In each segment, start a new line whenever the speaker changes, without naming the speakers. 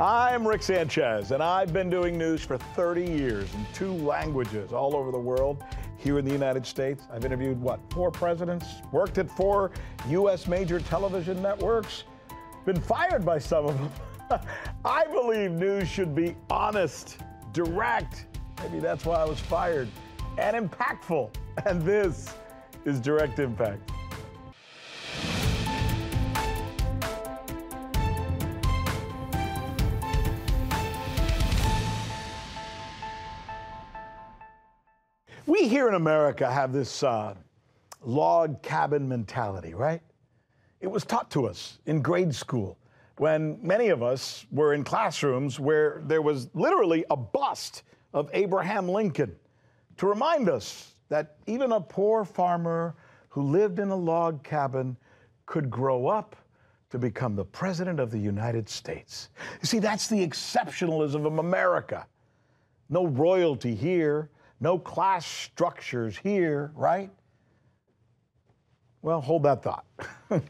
I'm Rick Sanchez, and I've been doing news for 30 years in two languages all over the world. Here in the United States, I've interviewed what, four presidents, worked at four U.S. major television networks, been fired by some of them. I believe news should be honest, direct. Maybe that's why I was fired, and impactful. And this is Direct Impact. We here in America have this uh, log cabin mentality, right? It was taught to us in grade school when many of us were in classrooms where there was literally a bust of Abraham Lincoln to remind us that even a poor farmer who lived in a log cabin could grow up to become the President of the United States. You see, that's the exceptionalism of America. No royalty here, no class structures here, right? Well, hold that thought.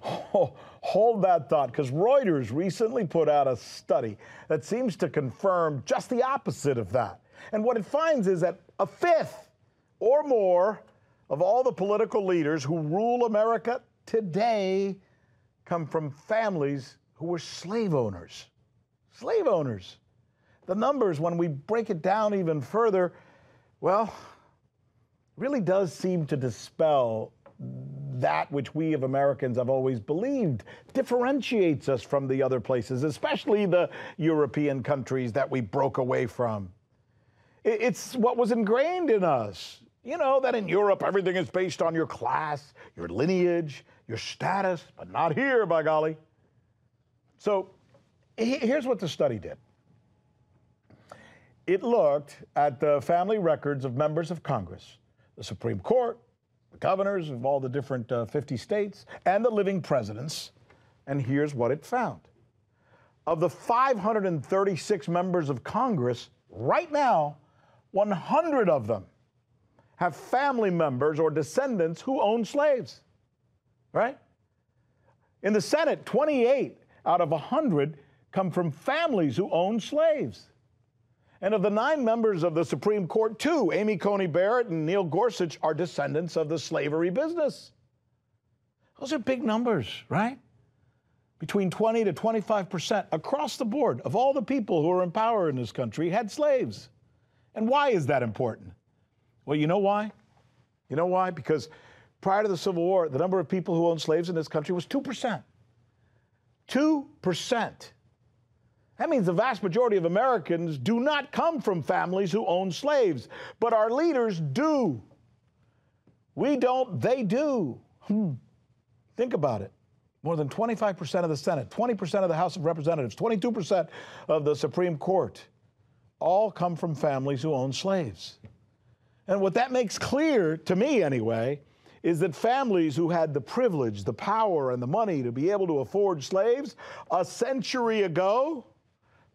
hold that thought, because Reuters recently put out a study that seems to confirm just the opposite of that. And what it finds is that a fifth or more of all the political leaders who rule America today come from families who were slave owners. Slave owners. The numbers, when we break it down even further, well, really does seem to dispel that which we of Americans have always believed differentiates us from the other places, especially the European countries that we broke away from. It's what was ingrained in us. You know, that in Europe everything is based on your class, your lineage, your status, but not here, by golly. So here's what the study did it looked at the family records of members of Congress, the Supreme Court, the governors of all the different uh, 50 states, and the living presidents. And here's what it found. Of the 536 members of Congress, right now, 100 of them have family members or descendants who own slaves, right? In the Senate, 28 out of 100 come from families who own slaves. And of the nine members of the Supreme Court, two, Amy Coney Barrett and Neil Gorsuch, are descendants of the slavery business. Those are big numbers, right? Between 20 to 25 percent across the board of all the people who are in power in this country had slaves. And why is that important? Well, you know why? You know why? Because prior to the Civil War, the number of people who owned slaves in this country was 2%. 2%. That means the vast majority of Americans do not come from families who own slaves, but our leaders do. We don't, they do. Hmm. Think about it. More than 25% of the Senate, 20% of the House of Representatives, 22% of the Supreme Court all come from families who own slaves. And what that makes clear, to me anyway, is that families who had the privilege, the power, and the money to be able to afford slaves a century ago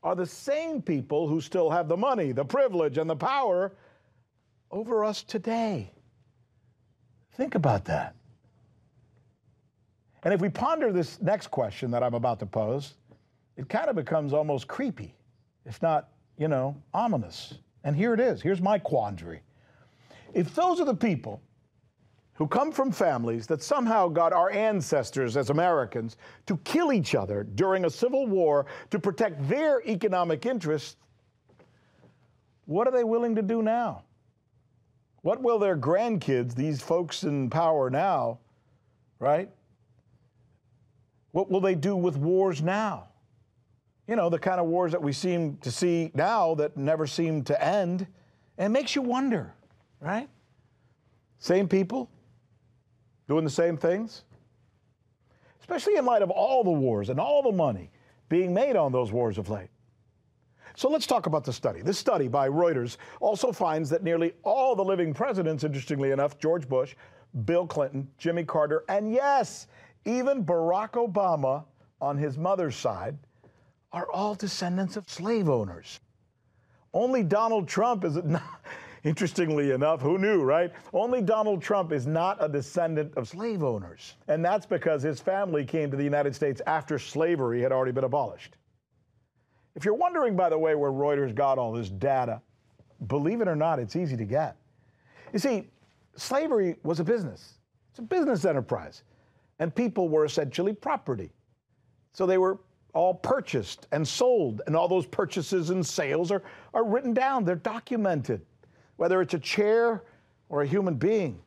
are the same people who still have the money, the privilege, and the power over us today. Think about that. And if we ponder this next question that I'm about to pose, it kind of becomes almost creepy, if not, you know, ominous. And here it is. Here's my quandary. If those are the people who come from families that somehow got our ancestors as Americans to kill each other during a civil war to protect their economic interests, what are they willing to do now? What will their grandkids, these folks in power now, right? What will they do with wars now? You know, the kind of wars that we seem to see now that never seem to end. And it makes you wonder, right? Same people, doing the same things? Especially in light of all the wars and all the money being made on those wars of late. So let's talk about the study. This study by Reuters also finds that nearly all the living presidents, interestingly enough, George Bush, Bill Clinton, Jimmy Carter, and yes, even Barack Obama on his mother's side, are all descendants of slave owners. Only Donald Trump is not, Interestingly enough, who knew, right? Only Donald Trump is not a descendant of slave owners. And that's because his family came to the United States after slavery had already been abolished. If you're wondering, by the way, where Reuters got all this data, believe it or not, it's easy to get. You see, slavery was a business, it's a business enterprise, and people were essentially property. So they were all purchased and sold, and all those purchases and sales are, are written down, they're documented, whether it's a chair or a human being.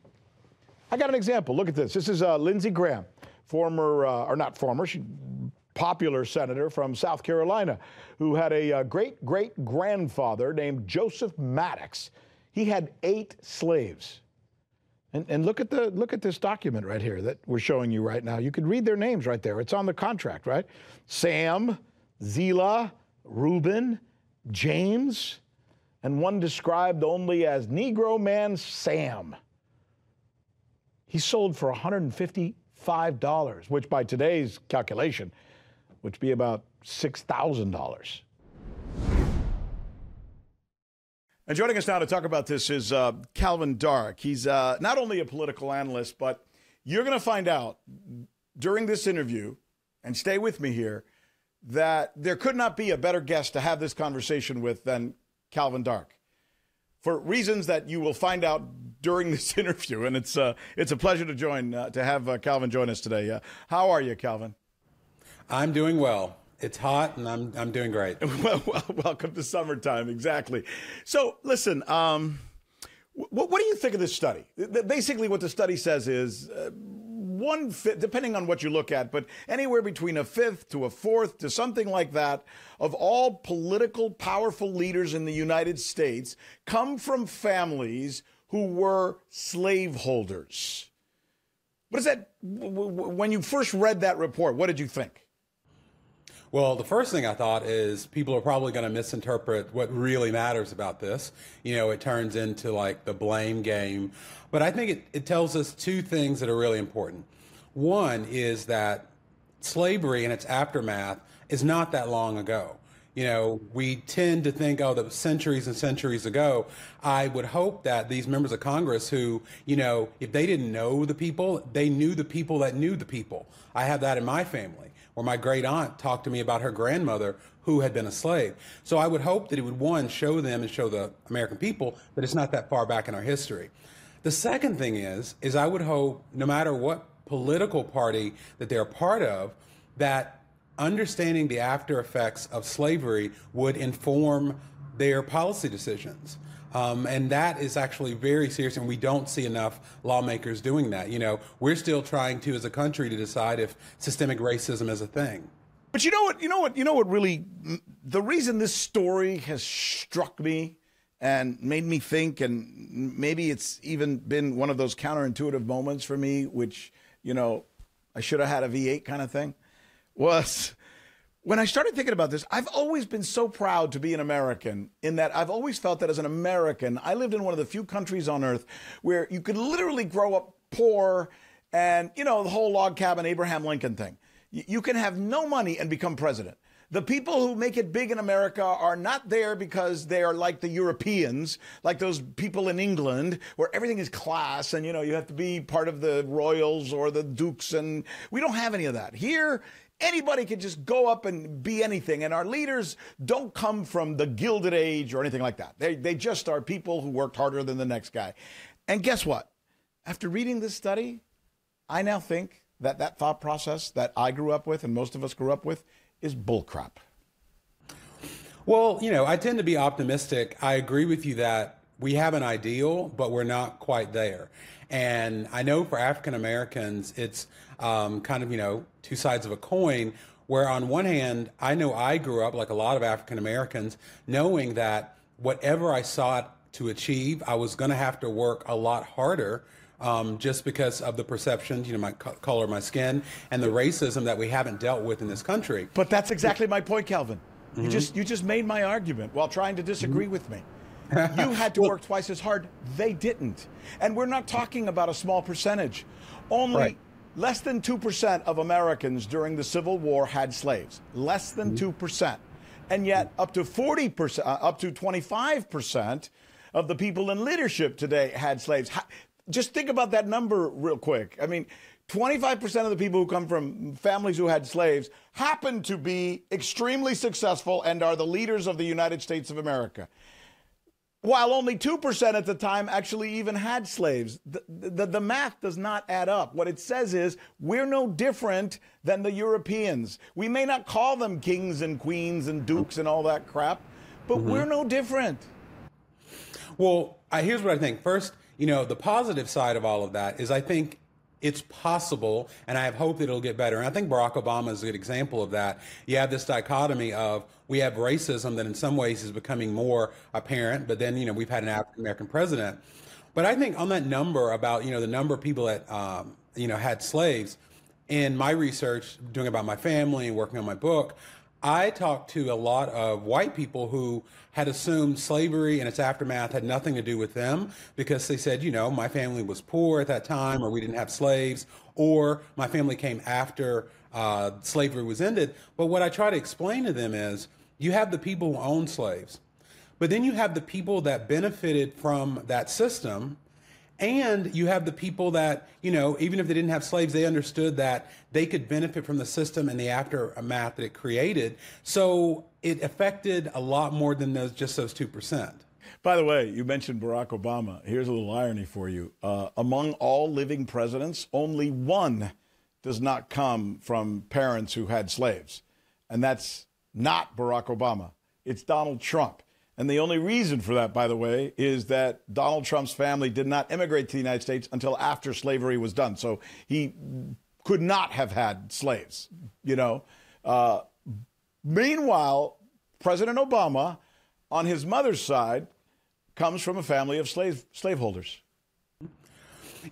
I got an example. Look at this. This is uh, Lindsey Graham, former, uh, or not former, she, popular senator from South Carolina, who had a uh, great great grandfather named Joseph Maddox. He had eight slaves. And, and look at the look at this document right here that we're showing you right now. You can read their names right there. It's on the contract, right? Sam, Zila, Reuben, James, and one described only as Negro Man Sam. He sold for $155, which by today's calculation would be about $6,000. And joining us now to talk about this is uh, Calvin Dark. He's uh, not only a political analyst, but you're going to find out during this interview, and stay with me here, that there could not be a better guest to have this conversation with than Calvin Dark. For reasons that you will find out during this interview, and it's uh, it's a pleasure to join uh, to have uh, Calvin join us today. Uh, how are you, Calvin?
I'm doing well. It's hot, and I'm I'm doing great.
well, well, welcome to summertime. Exactly. So, listen. Um, what, what do you think of this study? Basically, what the study says is uh, one fifth, depending on what you look at, but anywhere between a fifth to a fourth to something like that of all political powerful leaders in the United States come from families who were slaveholders. What is that? When you first read that report, what did you think?
Well, the first thing I thought is people are probably going to misinterpret what really matters about this. You know, it turns into like the blame game. But I think it, it tells us two things that are really important. One is that slavery and its aftermath is not that long ago. You know, we tend to think, oh, that centuries and centuries ago. I would hope that these members of Congress who, you know, if they didn't know the people, they knew the people that knew the people. I have that in my family or my great aunt talked to me about her grandmother who had been a slave. So I would hope that it would, one, show them and show the American people that it's not that far back in our history. The second thing is, is I would hope no matter what political party that they're part of, that understanding the after effects of slavery would inform their policy decisions. Um, and that is actually very serious, and we don't see enough lawmakers doing that. You know, we're still trying to, as a country, to decide if systemic racism is a thing.
But you know what? You know what? You know what? Really, the reason this story has struck me and made me think, and maybe it's even been one of those counterintuitive moments for me, which you know, I should have had a V8 kind of thing, was when I started thinking about this, I've always been so proud to be an American in that I've always felt that as an American, I lived in one of the few countries on earth where you could literally grow up poor and, you know, the whole log cabin Abraham Lincoln thing. You can have no money and become president. The people who make it big in America are not there because they are like the Europeans, like those people in England, where everything is class and, you know, you have to be part of the royals or the dukes. And we don't have any of that. Here, Anybody can just go up and be anything. And our leaders don't come from the Gilded Age or anything like that. They, they just are people who worked harder than the next guy. And guess what? After reading this study, I now think that that thought process that I grew up with and most of us grew up with is bullcrap.
Well, you know, I tend to be optimistic. I agree with you that we have an ideal, but we're not quite there. And I know for African Americans, it's um, kind of, you know, two sides of a coin, where on one hand, I know I grew up, like a lot of African Americans, knowing that whatever I sought to achieve, I was going to have to work a lot harder um, just because of the perceptions, you know, my co- color, my skin, and the racism that we haven't dealt with in this country.
But that's exactly my point, Calvin. You mm-hmm. just you just made my argument while trying to disagree mm-hmm. with me. you had to work twice as hard. They didn't. And we're not talking about a small percentage. Only right. less than 2% of Americans during the Civil War had slaves. Less than mm-hmm. 2%. And yet up to 40%, uh, up to 25% of the people in leadership today had slaves. Just think about that number real quick. I mean, 25% of the people who come from families who had slaves happen to be extremely successful and are the leaders of the United States of America. While only 2% at the time actually even had slaves. The, the, the, math does not add up. What it says is we're no different than the Europeans. We may not call them kings and queens and dukes and all that crap, but mm-hmm. we're no different.
Well, here's what I think. First, you know, the positive side of all of that is I think it's possible, and I have hope that it'll get better. And I think Barack Obama is a good example of that. You have this dichotomy of we have racism that in some ways is becoming more apparent, but then, you know, we've had an African American president. But I think on that number about, you know, the number of people that, um, you know, had slaves, in my research, doing about my family and working on my book, I talked to a lot of white people who had assumed slavery and its aftermath had nothing to do with them because they said, you know, my family was poor at that time, or we didn't have slaves, or my family came after uh, slavery was ended. But what I try to explain to them is you have the people who own slaves, but then you have the people that benefited from that system and you have the people that, you know, even if they didn't have slaves, they understood that they could benefit from the system and the aftermath that it created. So it affected a lot more than those just those 2%.
By the way, you mentioned Barack Obama. Here's a little irony for you. Uh, among all living presidents, only one does not come from parents who had slaves. And that's not Barack Obama. It's Donald Trump. And the only reason for that, by the way, is that Donald Trump's family did not immigrate to the United States until after slavery was done. So he could not have had slaves, you know. Uh, meanwhile, President Obama, on his mother's side, comes from a family of slave slaveholders.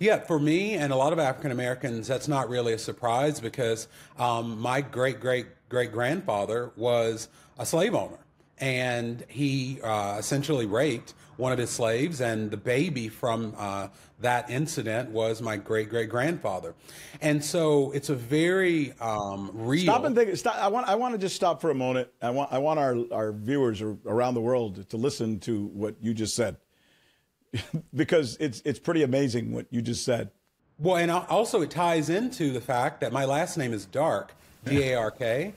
Yeah, for me and a lot of African Americans, that's not really a surprise because um, my great great great grandfather was a slave owner and he uh, essentially raped one of his slaves, and the baby from uh, that incident was my great great grandfather, and so it's a very um, real.
Stop and think. Stop. I want. I want to just stop for a moment. I want. I want our our viewers around the world to listen to what you just said, because it's it's pretty amazing what you just said.
Well, and also it ties into the fact that my last name is Dark, D A R K.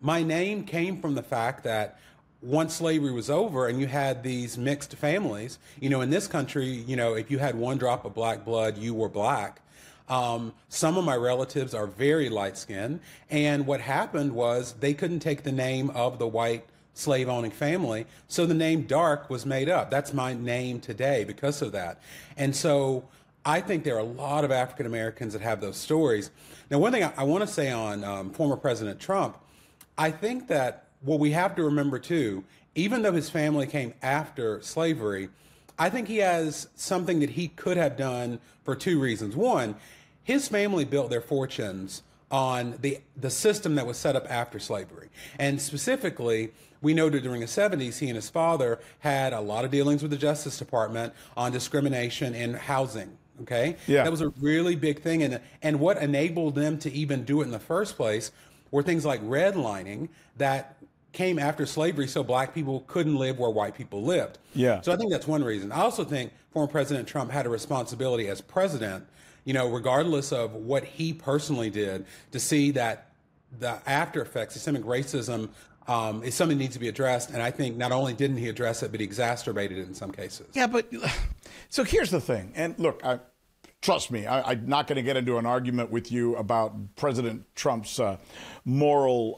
My name came from the fact that once slavery was over and you had these mixed families, you know, in this country, you know, if you had one drop of black blood, you were black. Um, some of my relatives are very light skinned. And what happened was they couldn't take the name of the white slave owning family. So the name Dark was made up. That's my name today because of that. And so I think there are a lot of African Americans that have those stories. Now, one thing I, I want to say on um, former President Trump, I think that what we have to remember too, even though his family came after slavery, I think he has something that he could have done for two reasons. One, his family built their fortunes on the the system that was set up after slavery. And specifically, we know that during the 70s, he and his father had a lot of dealings with the Justice Department on discrimination in housing. Okay,
yeah.
that was a really big thing, and and what enabled them to even do it in the first place were things like redlining that came after slavery so black people couldn't live where white people lived.
Yeah.
So I think that's one reason. I also think former President Trump had a responsibility as president, you know, regardless of what he personally did, to see that the after effects, systemic racism, um, is something that needs to be addressed. And I think not only didn't he address it, but he exacerbated it in some cases.
Yeah, but so here's the thing. And look, I, trust me, I, am not going to get into an argument with you about President Trump's uh, moral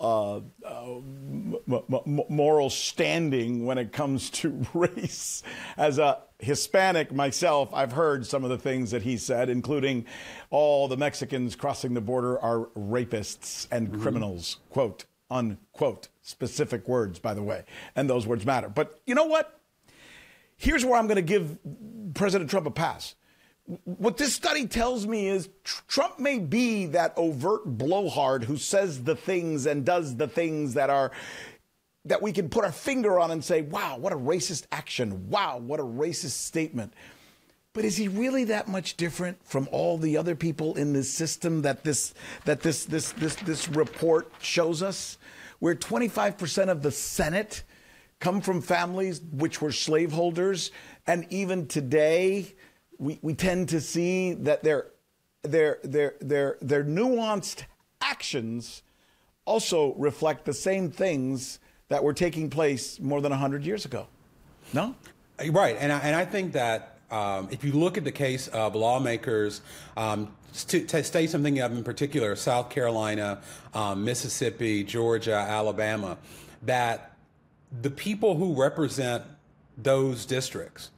uh, uh, m- m- moral standing when it comes to race. As a Hispanic myself, I've heard some of the things that he said, including all the Mexicans crossing the border are rapists and mm-hmm. criminals. Quote unquote. Specific words, by the way, and those words matter. But you know what? Here's where I'm going to give President Trump a pass what this study tells me is Trump may be that overt blowhard who says the things and does the things that are that we can put our finger on and say, "Wow, what a racist action. Wow, what a racist statement." But is he really that much different from all the other people in this system that this that this this this this report shows us? Where 25% of the Senate come from families which were slaveholders and even today we, we tend to see that they're their their their their nuanced actions also reflect the same things that were taking place more than 100 years ago. No?
Right. And I, and I think that um, if you look at the case of lawmakers, um, to, to something of in particular, South Carolina, um, Mississippi, Georgia, Alabama, that the people who represent those districts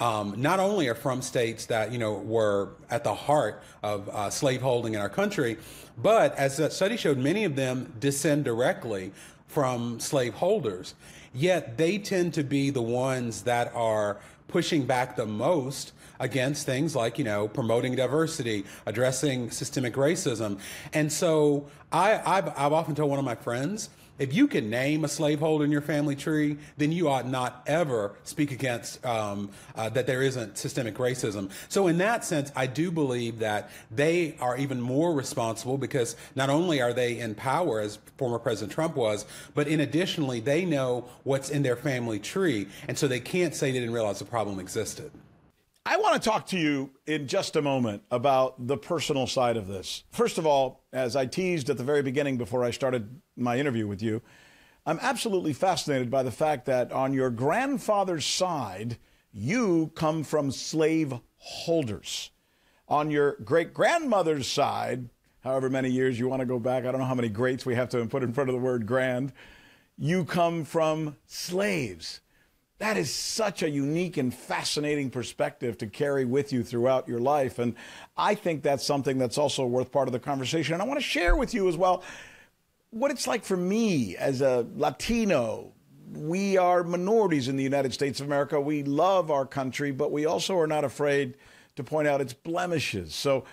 um, not only are from states that you know were at the heart of uh, slaveholding in our country, but as that study showed, many of them descend directly from slaveholders. Yet they tend to be the ones that are pushing back the most against things like you know promoting diversity, addressing systemic racism, and so I, I've, I've often told one of my friends if you can name a slaveholder in your family tree, then you ought not ever speak against um, uh, that there isn't systemic racism. So, in that sense, I do believe that they are even more responsible because not only are they in power, as former President Trump was, but in additionally, they know what's in their family tree. And so they can't say they didn't realize the problem existed.
I want to talk to you in just a moment about the personal side of this. First of all, as I teased at the very beginning before I started my interview with you, I'm absolutely fascinated by the fact that on your grandfather's side, you come from slave holders. On your great grandmother's side, however many years you want to go back, I don't know how many greats we have to put in front of the word grand, you come from slaves. That is such a unique and fascinating perspective to carry with you throughout your life. And I think that's something that's also worth part of the conversation. And I want to share with you as well what it's like for me as a Latino. We are minorities in the United States of America. We love our country, but we also are not afraid to point out its blemishes. So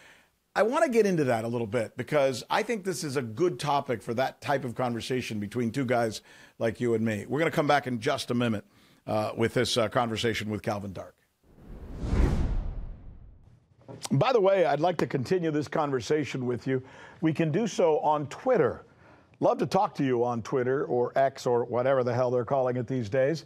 I want to get into that a little bit because I think this is a good topic for that type of conversation between two guys like you and me. We're going to come back in just a minute uh, with this uh, conversation with Calvin Dark. By the way, I'd like to continue this conversation with you. We can do so on Twitter. Love to talk to you on Twitter or X or whatever the hell they're calling it these days.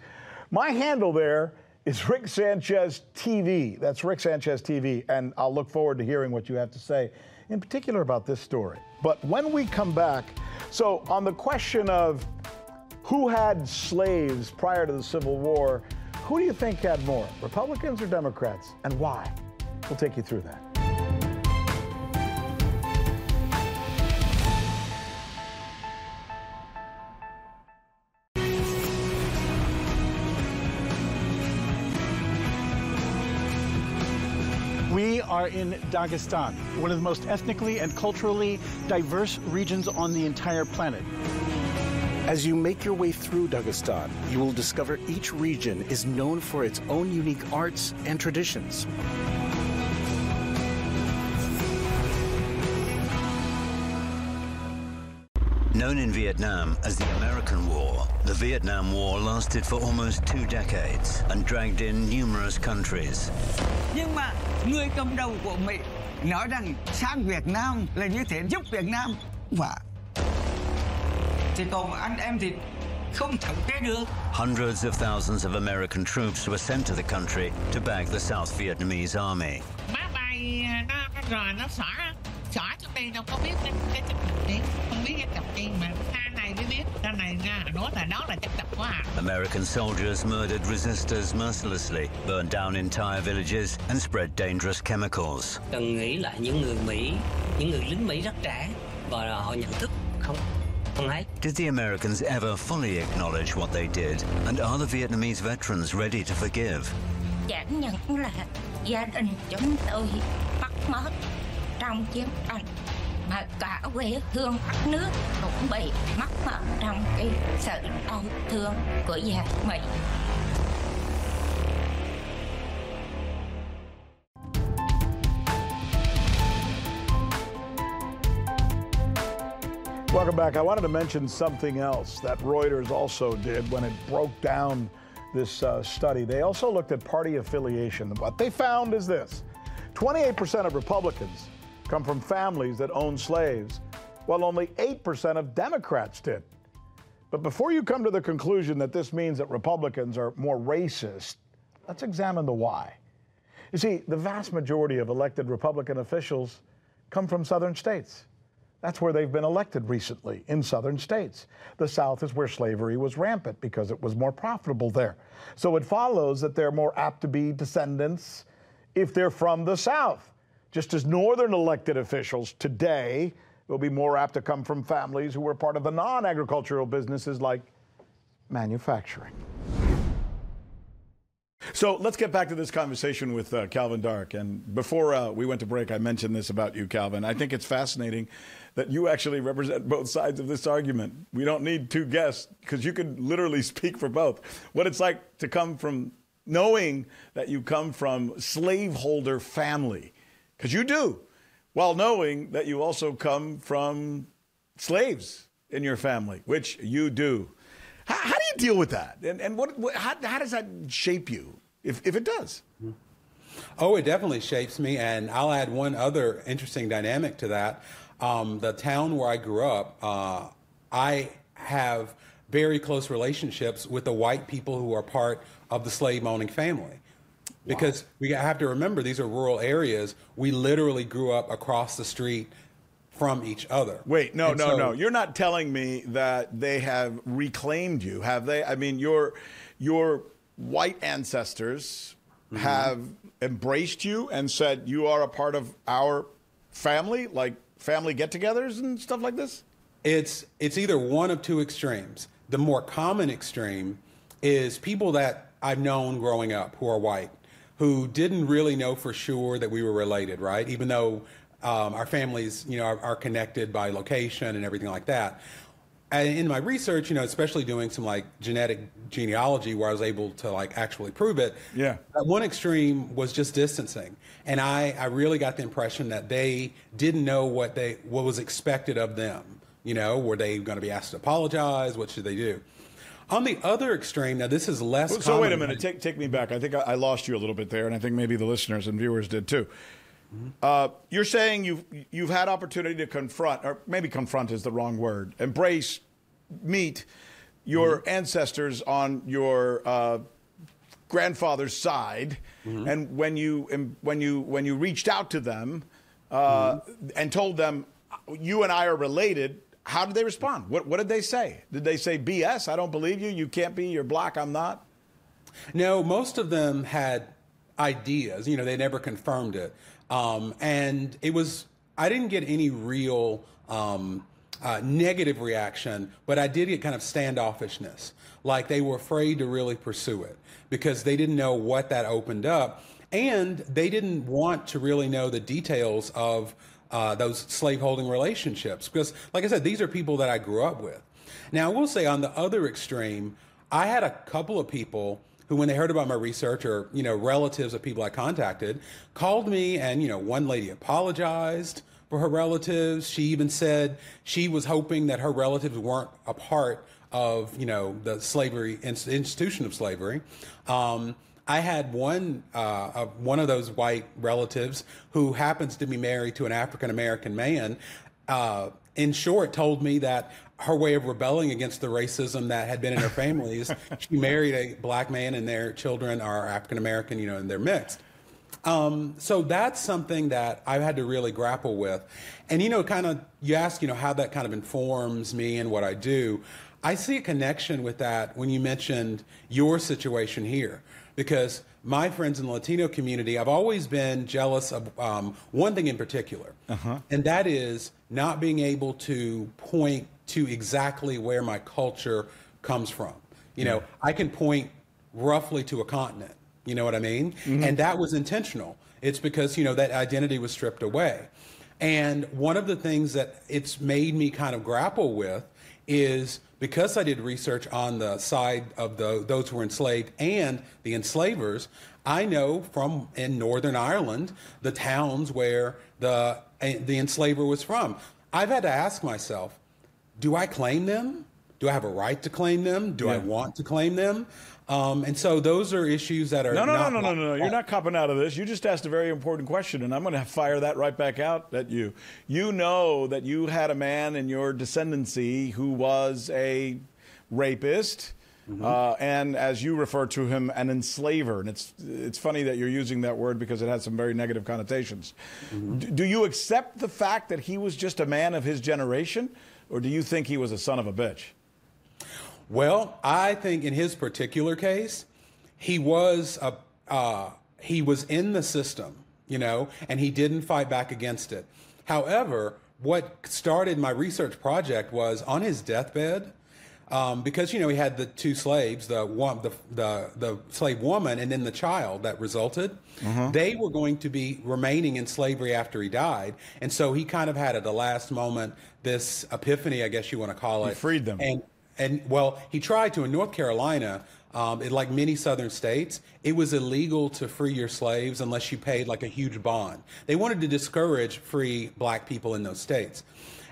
My handle there is Rick Sanchez TV. That's Rick Sanchez TV, and I'll look forward to hearing what you have to say, in particular about this story. But when we come back, so on the question of who had slaves prior to the Civil War? Who do you think had more, Republicans or Democrats, and why? We'll take you through that.
We are in Dagestan, one of the most ethnically and culturally diverse regions on the entire planet. As you make your way through Dagestan, you will discover each region is known for its own unique arts and traditions.
Known in Vietnam as the American War, the Vietnam War lasted for almost two decades and dragged in numerous countries.
Nhưng mà người cầm đầu của Mỹ nói rằng sang Việt Nam là như thế giúp Việt Nam và thì còn anh em thì không thống kê được.
Hundreds of thousands of American troops were sent to the country to bag the South Vietnamese army.
Máy bay nó rồi nó xỏ xỏ trong đây đâu có biết cái cái tập đi không biết cái tập đi mà tha này mới biết ra này ra nói là đó là tập của à
American soldiers murdered resistors mercilessly, burned down entire villages, and spread dangerous chemicals.
cần nghĩ là những người Mỹ, những người lính Mỹ rất trẻ và họ nhận thức không ấy.
Did the Americans ever fully acknowledge what they did? And are the Vietnamese veterans ready to forgive?
Chẳng những là gia đình chúng tôi bắt mất trong chiến tranh mà cả quê hương đất nước cũng bị mất mất trong cái sự đau thương của giặc Mỹ.
Welcome back. I wanted to mention something else that Reuters also did when it broke down this uh, study. They also looked at party affiliation. What they found is this 28% of Republicans come from families that own slaves, while only 8% of Democrats did. But before you come to the conclusion that this means that Republicans are more racist, let's examine the why. You see, the vast majority of elected Republican officials come from southern states. That's where they've been elected recently, in southern states. The South is where slavery was rampant because it was more profitable there. So it follows that they're more apt to be descendants if they're from the South. Just as northern elected officials today will be more apt to come from families who were part of the non agricultural businesses like manufacturing. So let's get back to this conversation with uh, Calvin Dark. And before uh, we went to break, I mentioned this about you, Calvin. I think it's fascinating that you actually represent both sides of this argument. We don't need two guests because you can literally speak for both. What it's like to come from knowing that you come from slaveholder family, because you do, while knowing that you also come from slaves in your family, which you do. How, how do you deal with that? And, and what, what how, how does that shape you, if, if it does?
Oh, it definitely shapes me. And I'll add one other interesting dynamic to that. Um, the town where I grew up, uh, I have very close relationships with the white people who are part of the slave owning family. Because wow. we have to remember these are rural areas. We literally grew up across the street from each other.
Wait, no, and no, so, no. You're not telling me that they have reclaimed you, have they? I mean, your your white ancestors mm-hmm. have embraced you and said you are a part of our family, like family get-togethers and stuff like this.
It's it's either one of two extremes. The more common extreme is people that I've known growing up who are white, who didn't really know for sure that we were related, right? Even though um, our families, you know, are, are, connected by location and everything like that. And in my research, you know, especially doing some like genetic genealogy where I was able to like actually prove it.
Yeah.
One extreme was just distancing. And I, I really got the impression that they didn't know what they what was expected of them. You know, were they going to be asked to apologize? What should they do? On the other extreme, now this is less.
So
common,
wait a minute, take take me back. I think I, I lost you a little bit there, and I think maybe the listeners and viewers did too. Uh, you're saying you've you've had opportunity to confront, or maybe confront is the wrong word. Embrace, meet your mm-hmm. ancestors on your uh, grandfather's side, mm-hmm. and when you when you when you reached out to them uh, mm-hmm. and told them you and I are related, how did they respond? What what did they say? Did they say BS? I don't believe you. You can't be. You're black. I'm not.
No, most of them had ideas. You know, they never confirmed it. Um, and it was, I didn't get any real um, uh, negative reaction, but I did get kind of standoffishness. Like they were afraid to really pursue it because they didn't know what that opened up. And they didn't want to really know the details of uh, those slaveholding relationships. Because, like I said, these are people that I grew up with. Now, I will say on the other extreme, I had a couple of people who, when they heard about my research or, you know, relatives of people I contacted, called me and, you know, one lady apologized for her relatives. She even said she was hoping that her relatives weren't a part of, you know, the slavery institution of slavery. Um, I had one uh, one of those white relatives who happens to be married to an African American man. Uh, in short, told me that her way of rebelling against the racism that had been in her family is she married a black man and their children are African American, you know, and they're mixed. Um, so that's something that I've had to really grapple with. And, you know, kind of, you ask, you know, how that kind of informs me and what I do. I see a connection with that when you mentioned your situation here, because my friends in the Latino community, I've always been jealous of um, one thing in particular, uh-huh. and that is not being able to point to exactly where my culture comes from. You know, I can point roughly to a continent. You know what I mean? Mm-hmm. And that was intentional. It's because, you know, that identity was stripped away. And one of the things that it's made me kind of grapple with is because I did research on the side of the, those who were enslaved and the enslavers, I know from in Northern Ireland the towns where the eh, the enslaver was from. I've had to ask myself, do I claim them? Do I have a right to claim them? Do yeah. I want to claim them? Um, and so those are issues that are
no, no, no, no, no, no, no. You're not copping out of this. You just asked a very important question, and I'm going to fire that right back out at you. You know that you had a man in your descendancy who was a rapist, Mm-hmm. Uh, and as you refer to him, an enslaver. And it's it's funny that you're using that word because it has some very negative connotations. Mm-hmm. D- do you accept the fact that he was just a man of his generation, or do you think he was a son of a bitch?
Well, I think in his particular case, he was a uh, he was in the system, you know, and he didn't fight back against it. However, what started my research project was on his deathbed. Um, because you know he had the two slaves, the one, the the, the slave woman, and then the child that resulted. Mm-hmm. They were going to be remaining in slavery after he died, and so he kind of had at the last moment this epiphany, I guess you want to call it.
He freed them,
and and well, he tried to in North Carolina. Um, it, like many southern states, it was illegal to free your slaves unless you paid like a huge bond. They wanted to discourage free black people in those states.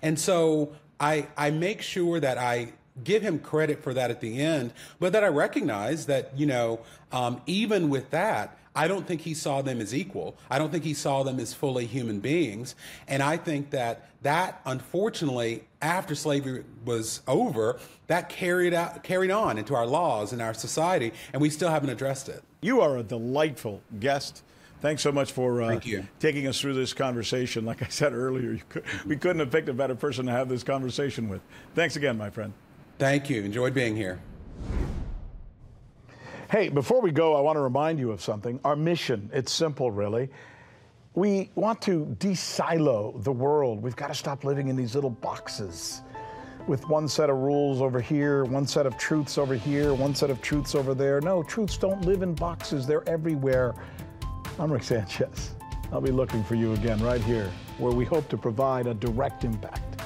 And so I, I make sure that I give him credit for that at the end, but that I recognize that, you know, um, even with that, I don't think he saw them as equal. I don't think he saw them as fully human beings. And I think that that, unfortunately, after slavery was over, that carried out carried on into our laws and our society, and we still haven't addressed it.
You are a delightful guest. Thanks so much for uh, taking us through this conversation. Like I said earlier, could, we couldn't have picked a better person to have this conversation with. Thanks again, my friend.
Thank you. Enjoyed being here.
Hey, before we go, I want to remind you of something. Our mission, it's simple, really. We want to de-silo the world. We've got to stop living in these little boxes with one set of rules over here, one set of truths over here, one set of truths over there. No, truths don't live in boxes. They're everywhere. I'm Rick Sanchez. I'll be looking for you again right here, where we hope to provide a direct impact.